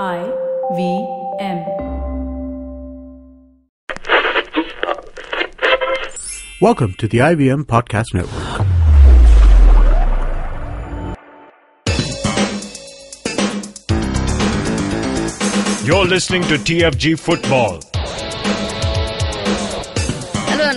I V M. Welcome to the IVM Podcast Network. You're listening to TFG Football.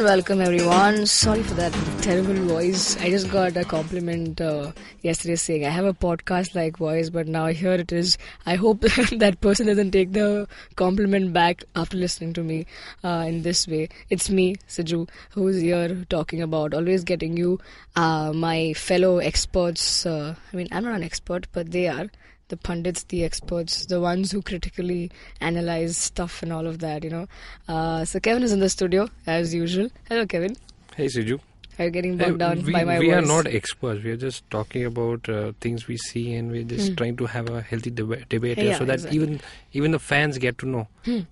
Welcome everyone. Sorry for that terrible voice. I just got a compliment uh, yesterday saying I have a podcast like voice, but now here it is. I hope that person doesn't take the compliment back after listening to me uh, in this way. It's me, Saju, who's here talking about always getting you, uh, my fellow experts. Uh, I mean, I'm not an expert, but they are the pundits, the experts, the ones who critically analyze stuff and all of that, you know. Uh, so Kevin is in the studio as usual. Hello, Kevin. Hey Siju. Are you getting bogged down we, by my we voice? are not experts. We are just talking about uh, things we see, and we're just trying to have a healthy deba- debate. Yeah, so that exactly. even even the fans get to know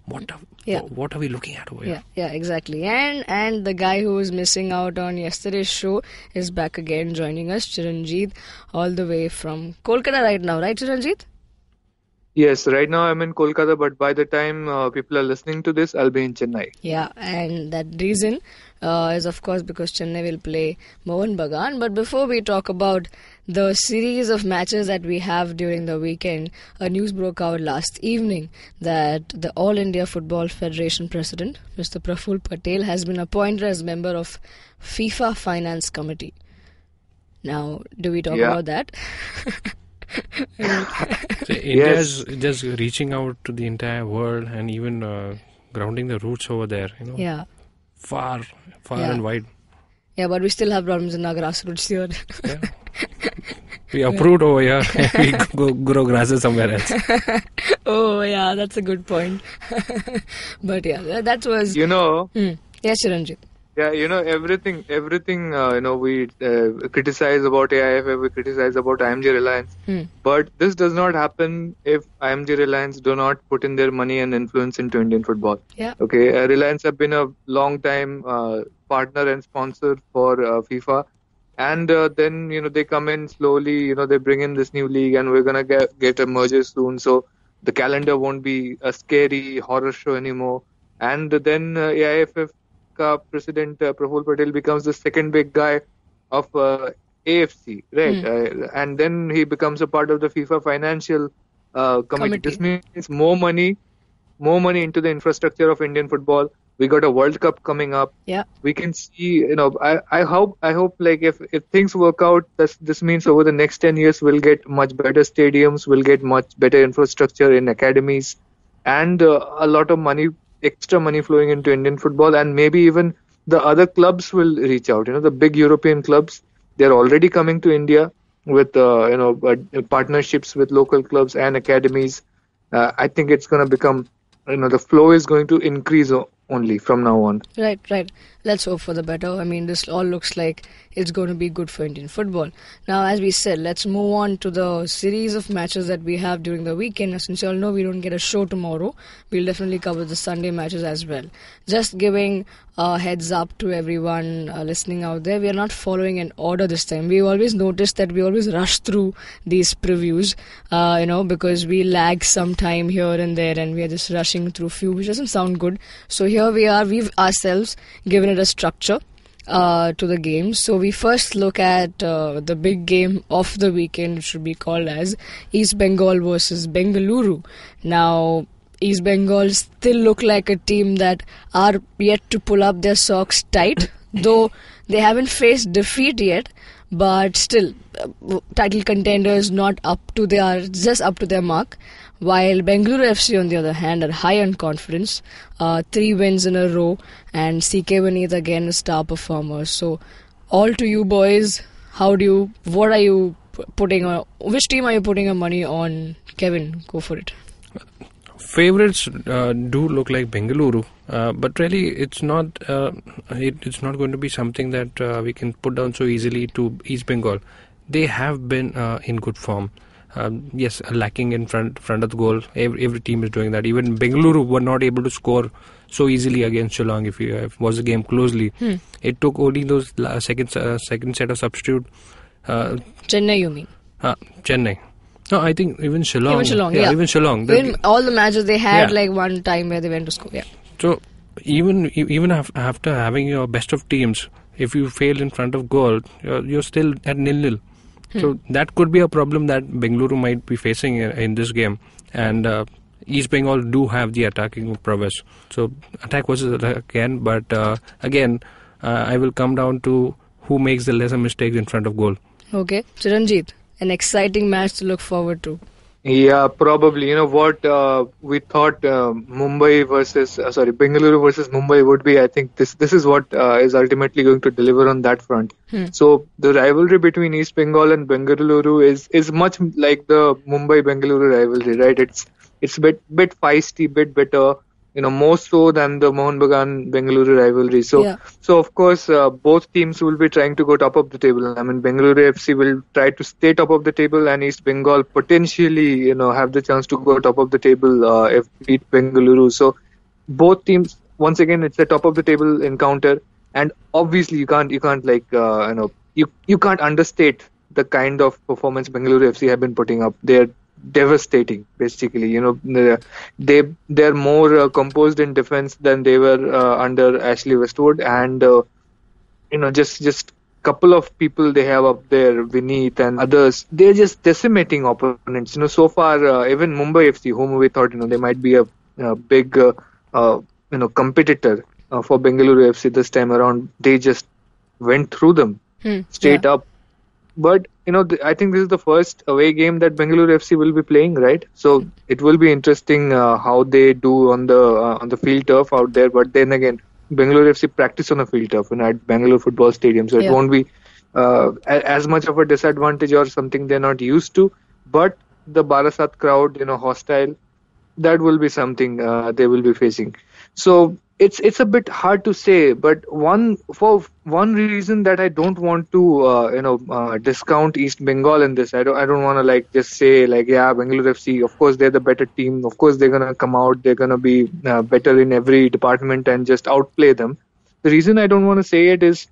what are, Yeah. what are we looking at over Yeah, here. yeah, exactly. And and the guy who was missing out on yesterday's show is back again, joining us, Chiranjeet, all the way from Kolkata right now, right, Chiranjeet? Yes, right now I'm in Kolkata, but by the time uh, people are listening to this, I'll be in Chennai. Yeah, and that reason uh, is of course because Chennai will play Mohan Bagan. But before we talk about the series of matches that we have during the weekend, a news broke out last evening that the All India Football Federation president, Mr. Praful Patel, has been appointed as member of FIFA Finance Committee. Now, do we talk Yeah. about that? So India is just reaching out to the entire world and even uh, grounding the roots over there. You know, yeah. far, far Yeah. and wide. Yeah, but we still have problems in our grassroots here. Yeah. we approved over here. we go grow grasses somewhere else. oh, yeah, that's a good point. but yeah, that, that was. You know, Hmm. Yes, Chiranjeet. Yeah, you know everything, everything. Uh, you know, we uh, criticize about AIFF, we criticize about IMG Reliance, Hmm. but this does not happen if IMG Reliance do not put in their money and influence into Indian football. Yeah. Okay, uh, Reliance have been a long time uh, partner and sponsor for uh, FIFA, and uh, then you know they come in slowly. You know they bring in this new league, and we're gonna get get a merger soon. So the calendar won't be a scary horror show anymore. And then uh, AIFF ka president uh, Praful Patel becomes the second big guy of uh, AFC, right? Uh, and then he becomes a part of the FIFA financial uh, committee. Committee. This means more money, more money into the infrastructure of Indian football. We got a World Cup coming up. Yeah. We can see, you know, I, I hope, I hope, like if if things work out, this this means over the next ten years we'll get much better stadiums, we'll get much better infrastructure in academies, and uh, a lot of money, extra money flowing into Indian football, and maybe even the other clubs will reach out. You know, the big European clubs, they're already coming to India with uh, you know uh, partnerships with local clubs and academies. Uh, I think it's going to become, you know, the flow is going to increase only from now on. Right, right. Let's hope for the better. I mean, this all looks like it's going to be good for Indian football. Now, as we said, let's move on to the series of matches that we have during the weekend. Since you all know we don't get a show tomorrow, we'll definitely cover the Sunday matches as well. Just giving a heads up to everyone uh, listening out there, we are not following an order this time. We always noticed that we always rush through these previews, uh, you know, because we lag some time here and there and we are just rushing through few, which doesn't sound good. So here we are, we've ourselves given it a structure uh, to the game. So we first look at uh, the big game of the weekend, which should be called as East Bengal versus Bengaluru. Now, East Bengal still look like a team that are yet to pull up their socks tight, though they haven't faced defeat yet. But still, uh, title contenders not up to their just up to their mark. While Bengaluru FC, on the other hand, are high on confidence, uh, three wins in a row, and CK Vineet again a star performer. So, all to you boys. How do you? What are you putting? on which team are you putting your money on? Kevin, go for it. favorites uh, do look like Bengaluru, uh, but really it's not. Uh, it, it's not going to be something that uh, we can put down so easily to East Bengal. They have been uh, in good form. Um, yes, lacking in front front of the goal. Every, every team is doing that. Even Bengaluru were not able to score so easily against Shillong. If you if was the game closely, it took only those second uh, second set of substitute. Uh, Chennai, you mean? uh, Chennai. No, I think even Shillong. Even Shillong, yeah. even Shillong. The- Even all the matches they had Yeah. like one time where they went to score. Yeah. So even even after having your best of teams, if you fail in front of goal, you're, you're still at nil nil. So that could be a problem that Bengaluru might be facing in, in this game. And uh, East Bengal do have the attacking prowess. So attack versus attack again, but uh, again, uh, I will come down to who makes the lesser mistakes in front of goal. Okay. Chiranjit, an exciting match to look forward to. Yeah, probably. You know what uh, we thought uh, Mumbai versus uh, sorry Bengaluru versus Mumbai would be. I think this this is what uh, is ultimately going to deliver on that front. So the rivalry between East Bengal and Bengaluru is is much like the Mumbai Bengaluru rivalry, right? It's it's a bit bit feisty, bit better. You know, more so than the Mohun Bagan Bengaluru rivalry. So Yeah. so of course, uh, both teams will be trying to go top of the table. I mean, Bengaluru FC will try to stay top of the table, and East Bengal potentially, you know, have the chance to go top of the table uh, if beat Bengaluru. So both teams, once again, it's a top of the table encounter, and obviously you can't you can't like uh, you know you you can't understate the kind of performance Bengaluru FC have been putting up. They're devastating, basically. You know, they they're more uh, composed in defense than they were uh, under Ashley Westwood, and uh, you know, just just couple of people they have up there, Vineet and others. They're just decimating opponents. You know, so far uh, even Mumbai FC, whom we thought you know they might be a, a big uh, uh, you know competitor uh, for Bengaluru FC this time around, they just went through them Hmm. straight yeah. up. But you know, th- I think this is the first away game that Bengaluru FC will be playing, right? So it will be interesting uh, how they do on the uh, on the field turf out there. But then again, Bengaluru FC practice on the field turf, you know, at Bangalore Football Stadium, so it won't be uh, a- as much of a disadvantage or something they're not used to. But the Barasat crowd, you know, hostile, that will be something uh, they will be facing. So it's it's a bit hard to say, but one for one reason that I don't want to uh, you know uh, discount East Bengal in this. I don't I don't want to like just say like yeah Bengaluru FC. Of course they're the better team. Of course they're gonna come out. They're gonna be uh, better in every department and just outplay them. The reason I don't want to say it is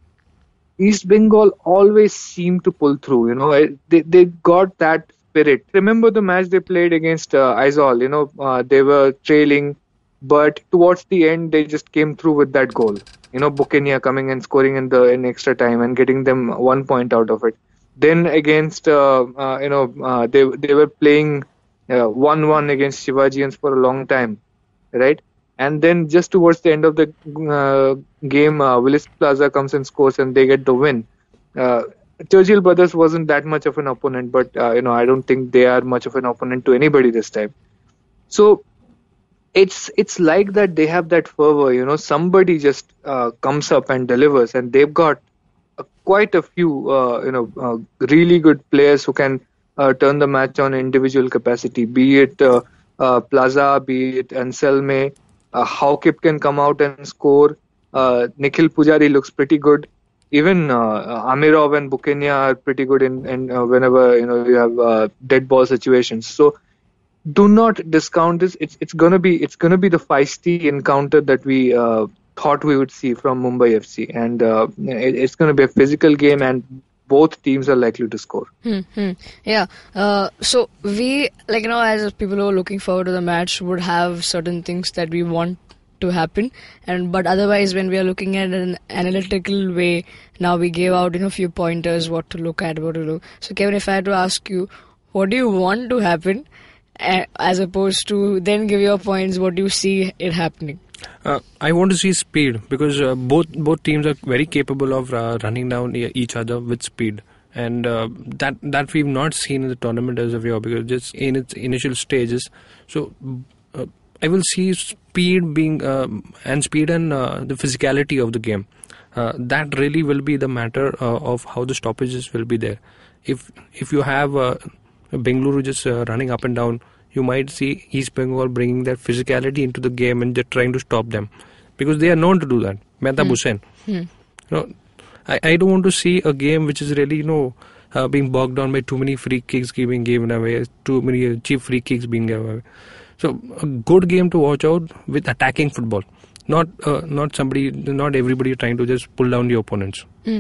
East Bengal always seem to pull through. You know, they they got that spirit. Remember the match they played against uh? You know, uh, they were trailing, but towards the end they just came through with that goal. You know, Bukenya coming and scoring in the in extra time and getting them one point out of it. Then against uh, uh, you know uh, they they were playing one one against Shivajians for a long time, right? And then just towards the end of the uh, game, uh, Willis Plaza comes and scores, and they get the win. Churchill Brothers wasn't that much of an opponent, but uh, you know I don't think they are much of an opponent to anybody this time. So it's it's like that they have that fervor, you know. Somebody just uh, comes up and delivers, and they've got quite a few, uh, you know, uh, really good players who can uh, turn the match on individual capacity. Be it Plaza, be it Anselme, uh, can come out and score. Nikhil Pujari looks pretty good. Even uh, Amirov and Bukenya are pretty good in, in uh, whenever you know you have uh, dead ball situations. So do not discount this. It's it's gonna be it's gonna be the feisty encounter that we uh, thought we would see from Mumbai FC, and uh, it, it's gonna be a physical game, and both teams are likely to score. Hmm, hmm. Yeah. Uh, so we, like you know, as people who are looking forward to the match, would have certain things that we want to happen, and but otherwise, when we are looking at an analytical way, now we gave out you know few pointers what to look at, what to do. So Kevin, if I had to ask you, what do you want to happen, as opposed to then give your points, what do you see it happening? Uh, I want to see speed because uh, both both teams are very capable of uh, running down each other with speed, and uh, that that we've not seen in the tournament as of yet because just in its initial stages. So uh, I will see speed being um, and speed and uh, the physicality of the game. Uh, that really will be the matter uh, of how the stoppages will be there. If if you have uh, Bengaluru just uh, running up and down you might see East Bengal bringing their physicality into the game and just trying to stop them because they are known to do that. Mehtab Hussain. You know, I, I don't want to see a game which is really you know uh, being bogged down by too many free kicks being given away, too many uh, cheap free kicks being given away. So a good game to watch out with attacking football, not uh, not somebody, not everybody trying to just pull down the opponents. Hmm.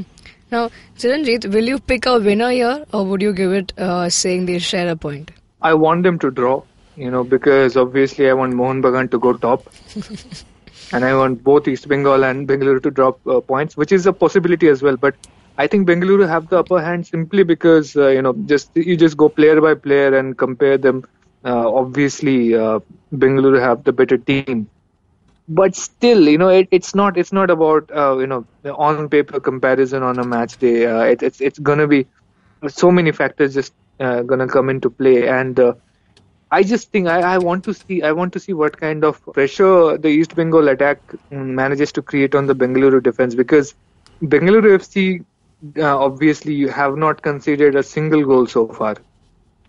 Now, Chiranjit, will you pick a winner here, or would you give it uh, saying they share a point? I want them to draw, you know, because obviously I want Mohan Bagan to go top. and I want both East Bengal and Bengaluru to drop uh, points, which is a possibility as well. But I think Bengaluru have the upper hand simply because uh, you know just you just go player by player and compare them. Uh, obviously, uh, Bengaluru have the better team, but still, you know, it, it's not it's not about uh, you know on paper comparison on a match day. It, it's it's gonna be so many factors just gonna come into play and. I just think I, I want to see I want to see what kind of pressure the East Bengal attack mm, manages to create on the Bengaluru defense because Bengaluru FC uh, obviously you have not conceded a single goal so far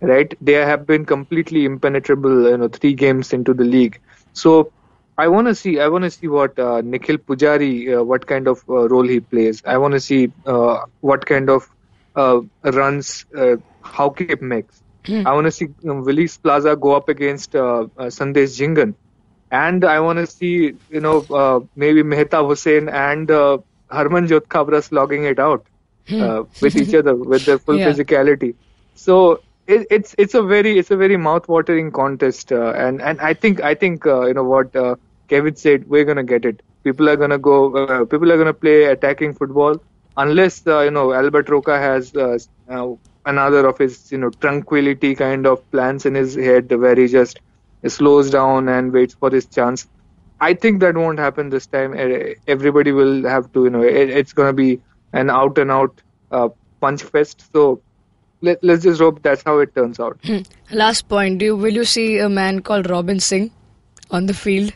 right they have been completely impenetrable you know three games into the league so I want to see I want to see what uh, Nikhil Pujari uh, what kind of uh, role he plays I want to see uh, what kind of uh, runs uh, Hauke makes I want to see um, Willis Plaza go up against uh, Sandesh Jhingan. And I want to see, you know, uh, maybe Mehtab Hussain and uh, Harmanjot Khabra slogging it out uh, with each other with their full Yeah. physicality. So it, it's it's a very it's a very mouth-watering contest, uh, and and I think I think uh, you know what uh, Kevin said. We're gonna get it. People are gonna go. Uh, people are gonna play attacking football unless uh, you know Albert Roca has uh, another of his you know tranquility kind of plans in his head where he just slows down and waits for his chance. I think that won't happen this time. Everybody will have to you know it, it's gonna be an out and out punch fest. So let, let's just hope that's how it turns out. Last point: Do you, will you see a man called Robin Singh on the field?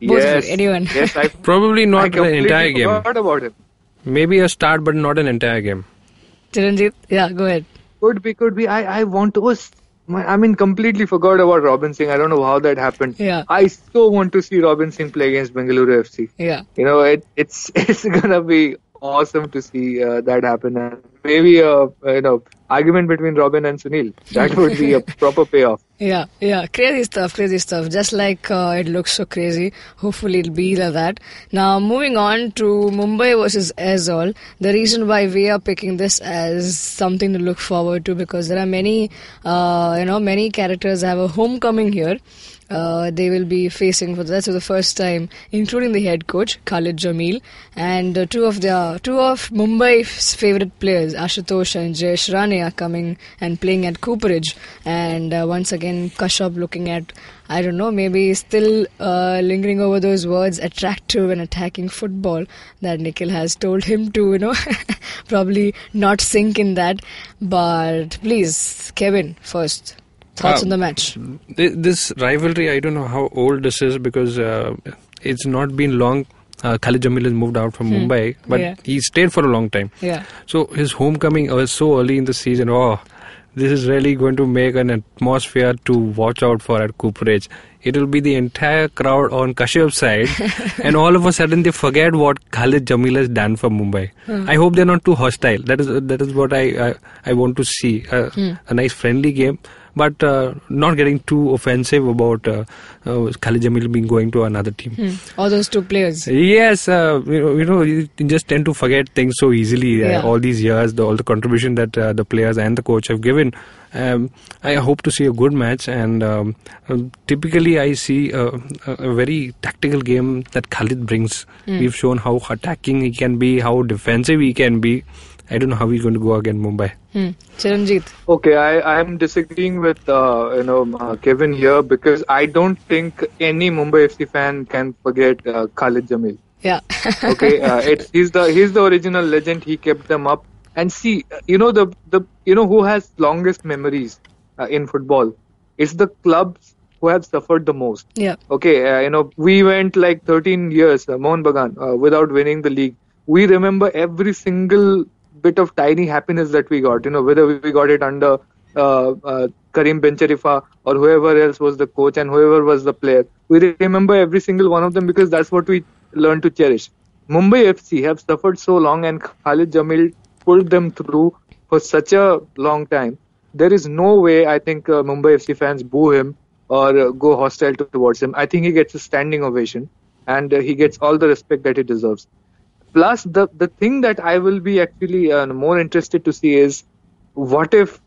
Both yes, you, anyone. yes, I Probably I not an entire game. forgot about him. Maybe a start, but not an entire game. Chiranjeev, yeah, go ahead. Could be, could be. I, I want to. oh, my- I mean, completely forgot about Robin Singh. I don't know how that happened. Yeah. I so want to see Robin Singh play against Bengaluru FC. Yeah, You know, it, it's it's gonna be awesome to see uh, that happen. Maybe a you know argument between Robin and Sunil. That would be a proper payoff. yeah, yeah. Crazy stuff, crazy stuff. Just like uh, it looks so crazy. Hopefully, it'll be like that. Now, moving on to Mumbai versus Aizawl. The reason why we are picking this as something to look forward to because there are many, uh, you know, many characters have a homecoming here. Uh, they will be facing for that's for the first time, including the head coach Khalid Jamil and uh, two of their two of Mumbai's favorite players, Ashutosh and Jayesh Rane, are coming and playing at Cooperage. And uh, once again, Kashyap looking at I don't know, maybe still uh, lingering over those words, attractive and attacking football that Nikhil has told him to, you know, probably not sink in that. But please, Kevin, first thoughts on the match. This rivalry, I don't know how old this is because uh, it's not been long. Uh, Khalid Jamil has moved out from Mumbai, but Yeah. he stayed for a long time. Yeah. So his homecoming was so early in the season. Oh, this is really going to make an atmosphere to watch out for at Cooperage. It will be the entire crowd on Kashyap's side, and all of a sudden they forget what Khalid Jamil has done for Mumbai. I hope they're not too hostile. That is that is what I I, I want to see. Uh, A nice friendly game, but uh, not getting too offensive about uh, uh, Khalid Jamil being going to another team. Hmm. All those two players. Yes, uh, you know, you know, you just tend to forget things so easily. Uh, Yeah. all these years, the, all the contribution that uh, the players and the coach have given. Um, I hope to see a good match, and um, um, typically I see a, a, a very tactical game that Khalid brings. We've shown how attacking he can be, how defensive he can be. I don't know how he's going to go against Mumbai. Hmm. Chiranjeet. Okay, I am disagreeing with uh, you know uh, Kevin here because I don't think any Mumbai FC fan can forget uh, Khalid Jamil. Yeah. okay uh, it's he's the he's the original legend he kept them up and see uh, you know the the you know who has longest memories uh, in football it's the clubs who have suffered the most yeah. okay uh, you know we went like 13 years uh, Mohan Bagan uh, without winning the league we remember every single bit of tiny happiness that we got you know whether we got it under uh, uh, Karim Bencharifa or whoever else was the coach and whoever was the player we remember every single one of them because that's what we learned to cherish Mumbai FC have suffered so long and Khalid Jamil pulled them through for such a long time there is no way I think uh, Mumbai FC fans boo him or uh, go hostile towards him. I think he gets a standing ovation and uh, he gets all the respect that he deserves. Plus, the the thing that I will be actually uh, more interested to see is what if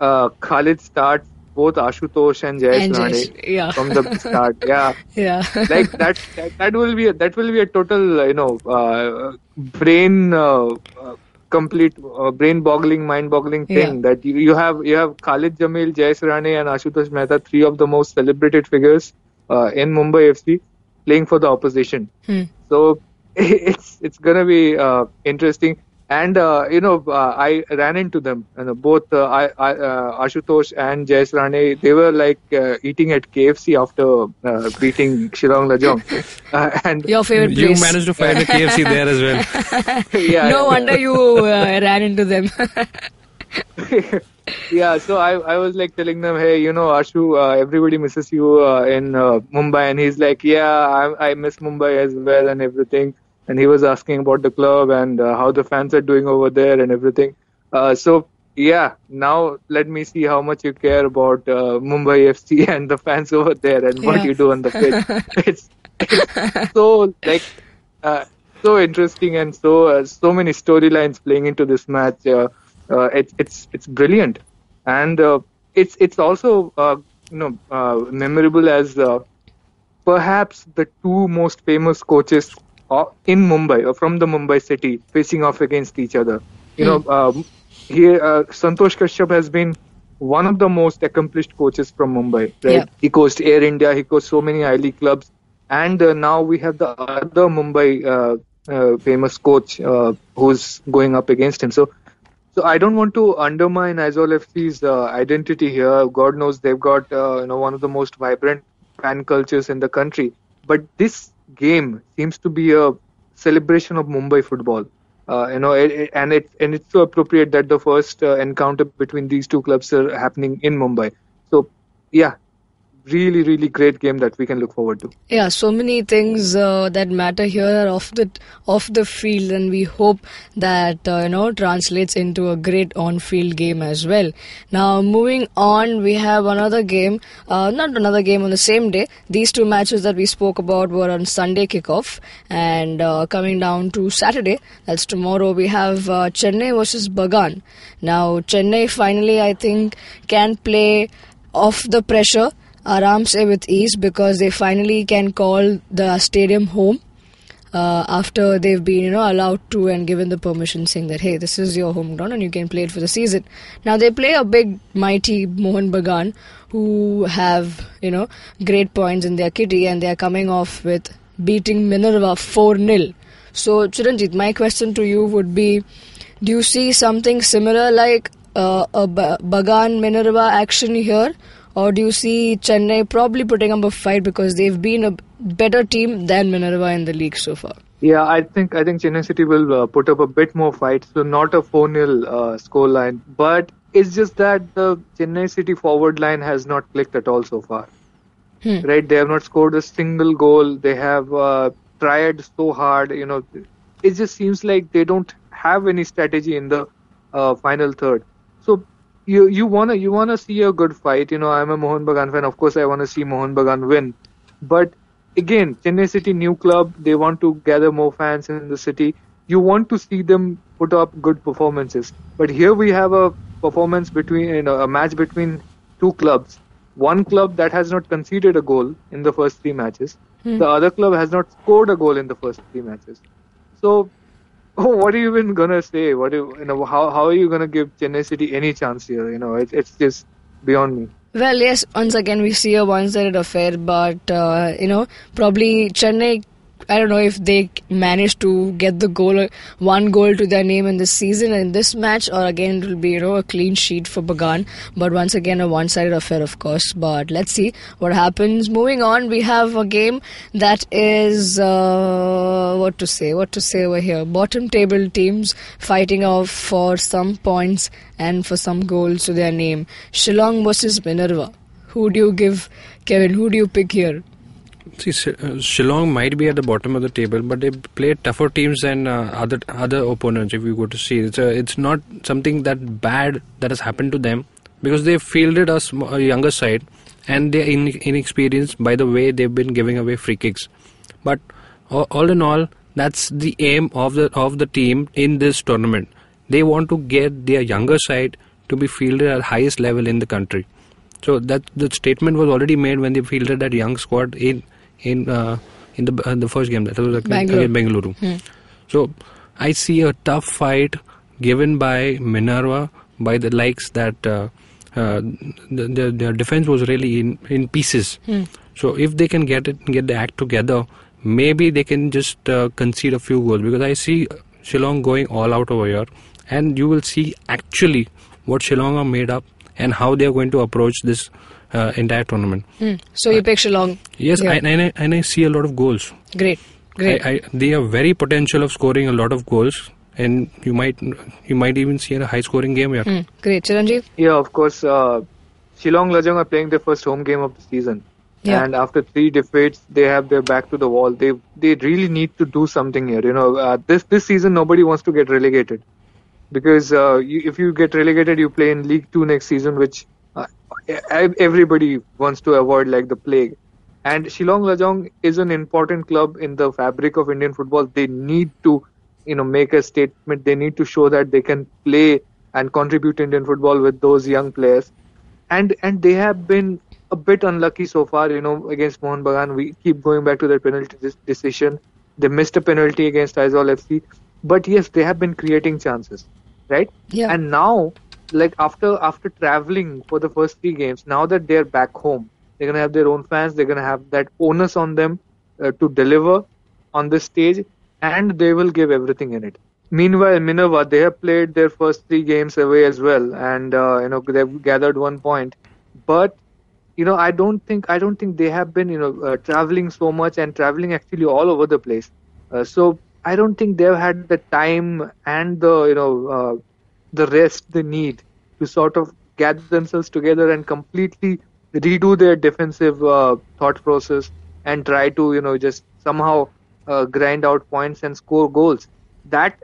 uh, Khalid starts both Ashutosh and Jayesh And Jayesh, yeah. from the start. Yeah, Yeah. like that, that. That will be a, that will be a total, you know, uh, brain uh, uh, complete, uh, brain-boggling, mind-boggling thing. Yeah. That you, you have you have Khalid Jamil, Jayesh Rane, and Ashutosh Mehta, three of the most celebrated figures uh, in Mumbai FC, playing for the opposition. Hmm. So it's it's gonna be uh, interesting. And uh, you know, uh, I ran into them. You know, both uh, I, I, uh, Ashutosh and Jayesh Rane. They were like uh, eating at KFC after uh, beating Shillong Lajong. Uh, and Your favorite place. You managed to find a KFC there as well. yeah, no wonder you uh, ran into them. yeah. So I, I was like telling them, hey, you know, Ashu, uh, everybody misses you uh, in uh, Mumbai, and he's like, yeah, I, I miss Mumbai as well and everything. And he was asking about the club and uh, how the fans are doing over there and everything. Uh, so yeah, now let me see how much you care about uh, Mumbai FC and the fans over there and what you do on the pitch. it's, it's so like uh, so interesting and so uh, so many storylines playing into this match. Uh, uh, it, it's it's brilliant, and uh, it's it's also uh, you know uh, memorable as uh, perhaps the two most famous coaches in Mumbai or from the Mumbai city facing off against each other. You know, um, here uh, Santosh Kashyap has been one of the most accomplished coaches from Mumbai. Right? Yeah. He coached Air India. He coached so many I League clubs, and uh, now we have the other Mumbai uh, uh, famous coach uh, who's going up against him. So. So I don't want to undermine Aizawl FC's uh, identity here. God knows they've got uh, you know one of the most vibrant fan cultures in the country. But this game seems to be a celebration of Mumbai football. Uh, you know, it, it- and it and it's so appropriate that the first uh, encounter between these two clubs are happening in Mumbai. So yeah, really really great game that we can look forward to. Yeah, so many things uh, that matter here are off the off the field, and we hope that uh, you know translates into a great on-field game as well. Now, moving on, we have another game, uh, not another game on the same day. These two matches that we spoke about were on Sunday kickoff, and uh, coming down to Saturday, that's tomorrow. We have uh, Chennai versus Bagan. Now, Chennai finally, I think, can play off the pressure se with ease because they finally can call the stadium home uh, after they've been you know allowed to and given the permission saying that hey this is your home ground and you can play it for the season. Now they play a big mighty mohan bagan who have you know great points in their kitty and they are coming off with beating minerva 4-0 so chiranjit my question to you would be do you see something similar like uh, a bagan minerva action here or do you see Chennai probably putting up a fight because they've been a better team than Minerva in the league so far? Yeah, I think I think Chennai City will uh, put up a bit more fight, so not a 4-0 uh, score line, but it's just that the Chennai City forward line has not clicked at all so far. Hmm. Right, they have not scored a single goal. They have uh, tried so hard. You know, it just seems like they don't have any strategy in the uh, final third. So you you wanna you wanna see a good fight. You know, I'm a Mohan Bagan fan. Of course, I wanna see Mohan Bagan win, but again, Chennai City new club, they want to gather more fans in the city. You want to see them put up good performances. But here we have a performance between you know, a match between two clubs. One club that has not conceded a goal in the first three matches. Hmm. The other club has not scored a goal in the first three matches. So, oh, what are you even gonna say? What do you, you know? How how are you gonna give Chennai City any chance here? You know, it, it's just beyond me. Well, yes, once again we see a one-sided affair, but uh, you know probably Chennai. I don't know if they managed to get the goal, one goal to their name in this season in this match, or again it will be you know a clean sheet for Bagan. But once again a one-sided affair, of course. But let's see what happens. Moving on, we have a game that is uh, what to say, what to say over here. Bottom table teams fighting off for some points and for some goals to their name. Shillong versus Minerva. Who do you give, Kevin? Who do you pick here? See, uh, Shillong might be at the bottom of the table, but they play tougher teams than uh, other other opponents. If you go to see, it's a, it's not something that bad that has happened to them because they fielded a younger side and they're in, inexperienced by the way they've been giving away free kicks. But all, all in all, that's the aim of the of the team in this tournament. They want to get their younger side to be fielded at highest level in the country. So that the statement was already made when they fielded that young squad in in uh, in the uh, the first game that was against Bangalore. against Bengaluru. So I see a tough fight given by Minerva by the likes that uh, uh, the, the, their defense was really in, in pieces. So if they can get it get the act together, maybe they can just uh, concede a few goals because I see Shillong going all out over here, and you will see actually what Shillong are made up and how they are going to approach this uh, entire tournament. Hmm. So you pick Shillong. Yes, Yeah. I, and, I, and I see a lot of goals. Great. Great. I, I, they are very potential of scoring a lot of goals, and you might you might even see a high scoring game here. Hmm. Great. Chiranjeev? Yeah, of course. Uh, Shillong Lajong are playing their first home game of the season, Yeah. and after three defeats, they have their back to the wall. They they really need to do something here. You know, uh, this this season nobody wants to get relegated because uh, you, if you get relegated, you play in League Two next season, which uh, everybody wants to avoid like the plague. And Shillong Lajong is an important club in the fabric of Indian football. They need to, you know, make a statement. They need to show that they can play and contribute to Indian football with those young players. And and they have been a bit unlucky so far. You know, against Mohan Bagan, we keep going back to their penalty decision. They missed a penalty against Aizawl FC, but yes, they have been creating chances, right? Yeah. And now, like after after traveling for the first three games, now that they're back home, they're gonna have their own fans. They're gonna have that onus on them uh, to deliver on this stage, and they will give everything in it. Meanwhile, Minerva they have played their first three games away as well, and uh, you know they've gathered one point, but you know I don't think I don't think they have been you know uh, traveling so much and traveling actually all over the place. Uh, so I don't think they've had the time and the you know uh, the rest they need to sort of gather themselves together and completely redo their defensive uh, thought process and try to you know just somehow uh, grind out points and score goals. That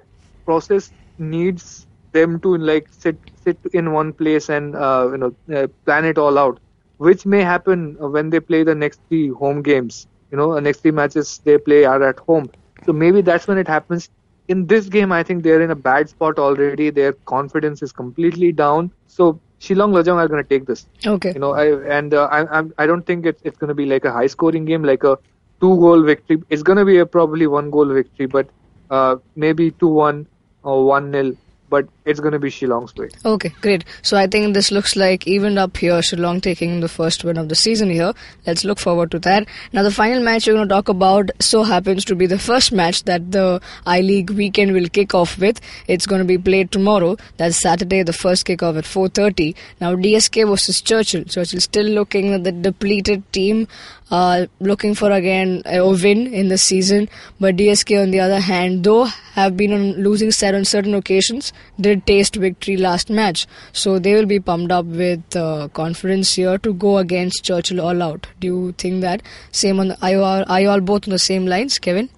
process needs them to like sit sit in one place and uh, you know uh, plan it all out, which may happen when they play the next three home games. You know, the next three matches they play are at home, so maybe that's when it happens. In this game, I think they're in a bad spot already. Their confidence is completely down. So Shillong Lajong are going to take this. Okay. You know, I and uh, I I'm, I don't think it's it's going to be like a high scoring game, like a two goal victory. It's going to be a probably one goal victory, but uh, maybe two one or one nil. But it's going to be Shillong's way. Okay, great. So I think this looks like even up here, Shillong taking the first win of the season here. Let's look forward to that. Now the final match we're going to talk about so happens to be the first match that the I League weekend will kick off with. It's going to be played tomorrow. That's Saturday, the first kickoff at 4:30. Now DSK versus Churchill. Churchill still looking at the depleted team. Uh, looking for again a win in the season, but DSK on the other hand, though have been on losing side on certain occasions, did taste victory last match. So they will be pumped up with uh, confidence here to go against Churchill all out. Do you think that? Same on the, are, you all, are you all both on the same lines, Kevin?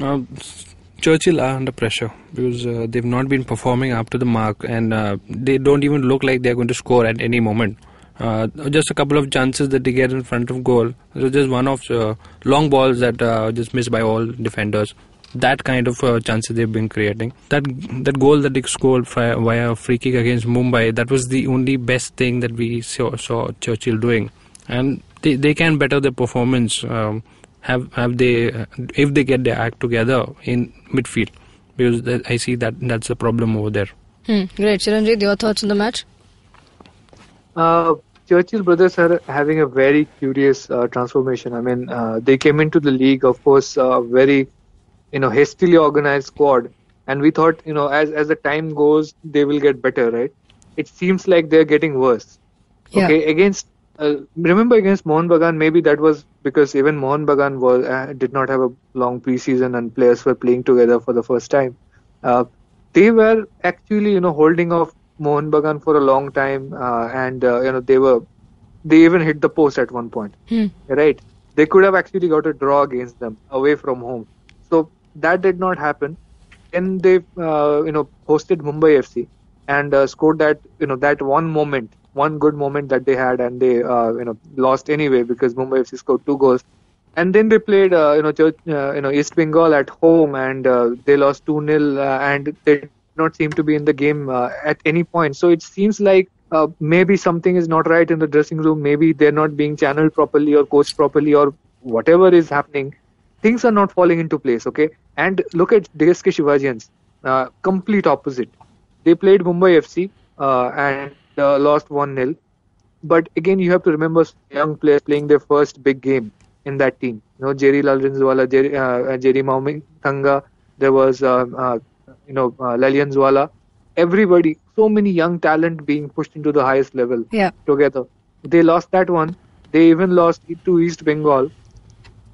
Uh, Churchill are under pressure because uh, they've not been performing up to the mark and uh, they don't even look like they're going to score at any moment. Uh, just a couple of chances that they get in front of goal. Just one of uh, long balls that uh, just missed by all defenders. That kind of uh, chances they've been creating. That that goal that they scored via a free kick against Mumbai. That was the only best thing that we saw, saw Churchill doing, and they they can better their performance. Um, have have they uh, if they get their act together in midfield because that, I see that that's a problem over there. Hmm. Great. Chiranjit, your thoughts on the match? Uh, Churchill brothers are having a very curious uh, transformation. I mean, uh, they came into the league, of course, uh, very, you know, hastily organized squad, and we thought, you know, as as the time goes, they will get better, right? It seems like they're getting worse. Yeah. Okay, against uh, remember against Mohan Bagan, maybe that was because even Mohan Bagan was uh, did not have a long preseason and players were playing together for the first time. Uh, they were actually, you know, holding off Mohan Bagan for a long time, uh, and uh, you know they were they even hit the post at one point, Hmm. right? They could have actually got a draw against them away from home, so that did not happen. Then they, uh, you know, hosted Mumbai FC and uh, scored that, you know, that one moment, one good moment that they had, and they, uh, you know, lost anyway because Mumbai FC scored two goals. And then they played, uh, you know, Church, uh, you know, East Bengal at home, and uh, they lost two 0 uh, and they did not seem to be in the game at any point. So it seems like uh, maybe something is not right in the dressing room. Maybe they're not being channeled properly or coached properly or whatever is happening. Things are not falling into place. Okay, and look at DSK Shivajians. Uh, complete opposite. They played Mumbai FC uh, and uh, lost one 0 But again, you have to remember young players playing their first big game in that team. You know, Jerry Lalrinzuala, Jerry, uh, Jerry Mauming Thanga. There was um, uh, you know uh, Lallianzuala. Everybody, so many young talent being pushed into the highest level Yeah. together. They lost that one. They even lost to East Bengal.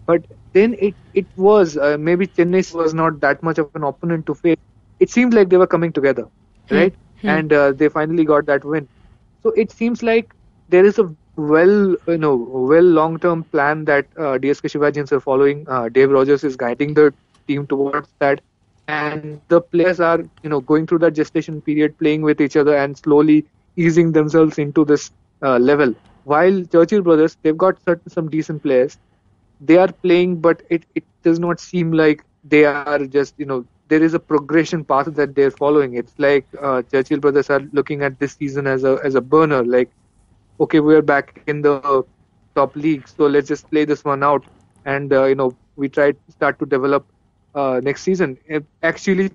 But then it it was uh, maybe Chennai was not that much of an opponent to face. It seemed like they were coming together, right? And uh, they finally got that win. So it seems like there is a well, you know, well long-term plan that uh, DSK Shivajians are following. Uh, Dave Rogers is guiding the team towards that, and the players are, you know, going through that gestation period, playing with each other, and slowly easing themselves into this uh, level. While Churchill brothers, they've got certain, some decent players. They are playing, but it, it does not seem like they are just, you know, there is a progression path that they're following. It's like uh, Churchill brothers are looking at this season as a as a burner, like okay, we are back in the top league, so let's just play this one out, and uh, you know we try to start to develop uh, next season. It, actually,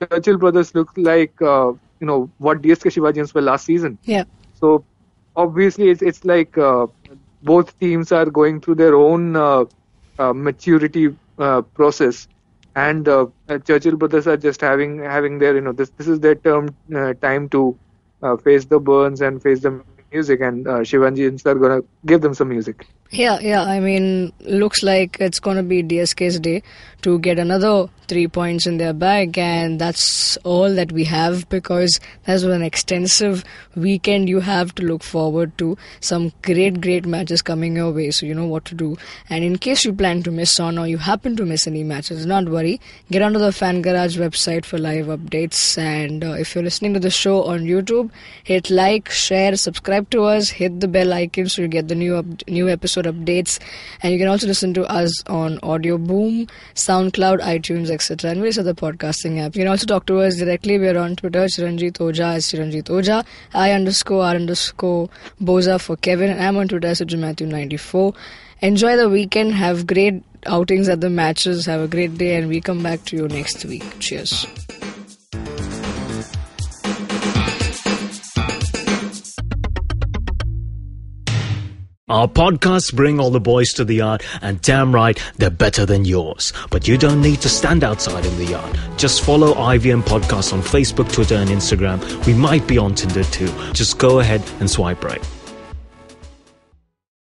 Churchill brothers look like uh, you know what DSK Shivajians were last season. Yeah. So obviously, it's it's like uh, both teams are going through their own uh, uh, maturity uh, process, and uh, uh, Churchill brothers are just having having their you know this this is their term time to face the burns and face the music, and uh, Shivajians are gonna give them some music. Yeah, yeah. I mean, looks like it's going to be DSK's day to get another three points in their bag, and that's all that we have because that's an extensive weekend you have to look forward to. Some great, great matches coming your way, so you know what to do. And in case you plan to miss on or you happen to miss any matches, not worry. Get onto the Fan Garage website for live updates. And uh, if you're listening to the show on YouTube, hit like, share, subscribe to us, hit the bell icon so you get the new up- new episode updates. And you can also listen to us on Audio Boom, SoundCloud, iTunes, etc., and various other podcasting apps. You can also talk to us directly. We are on Twitter, Chiranjit Oja as Chiranjit Oja, I underscore R underscore Boza for Kevin, and I'm on Twitter as Matthew94. Enjoy the weekend. Have great outings at the matches. Have a great day, and we come back to you next week. Cheers. Our podcasts bring all the boys to the yard, and damn right, they're better than yours. But you don't need to stand outside in the yard. Just follow IVM Podcasts on Facebook, Twitter, and Instagram. We might be on Tinder too. Just go ahead and swipe right.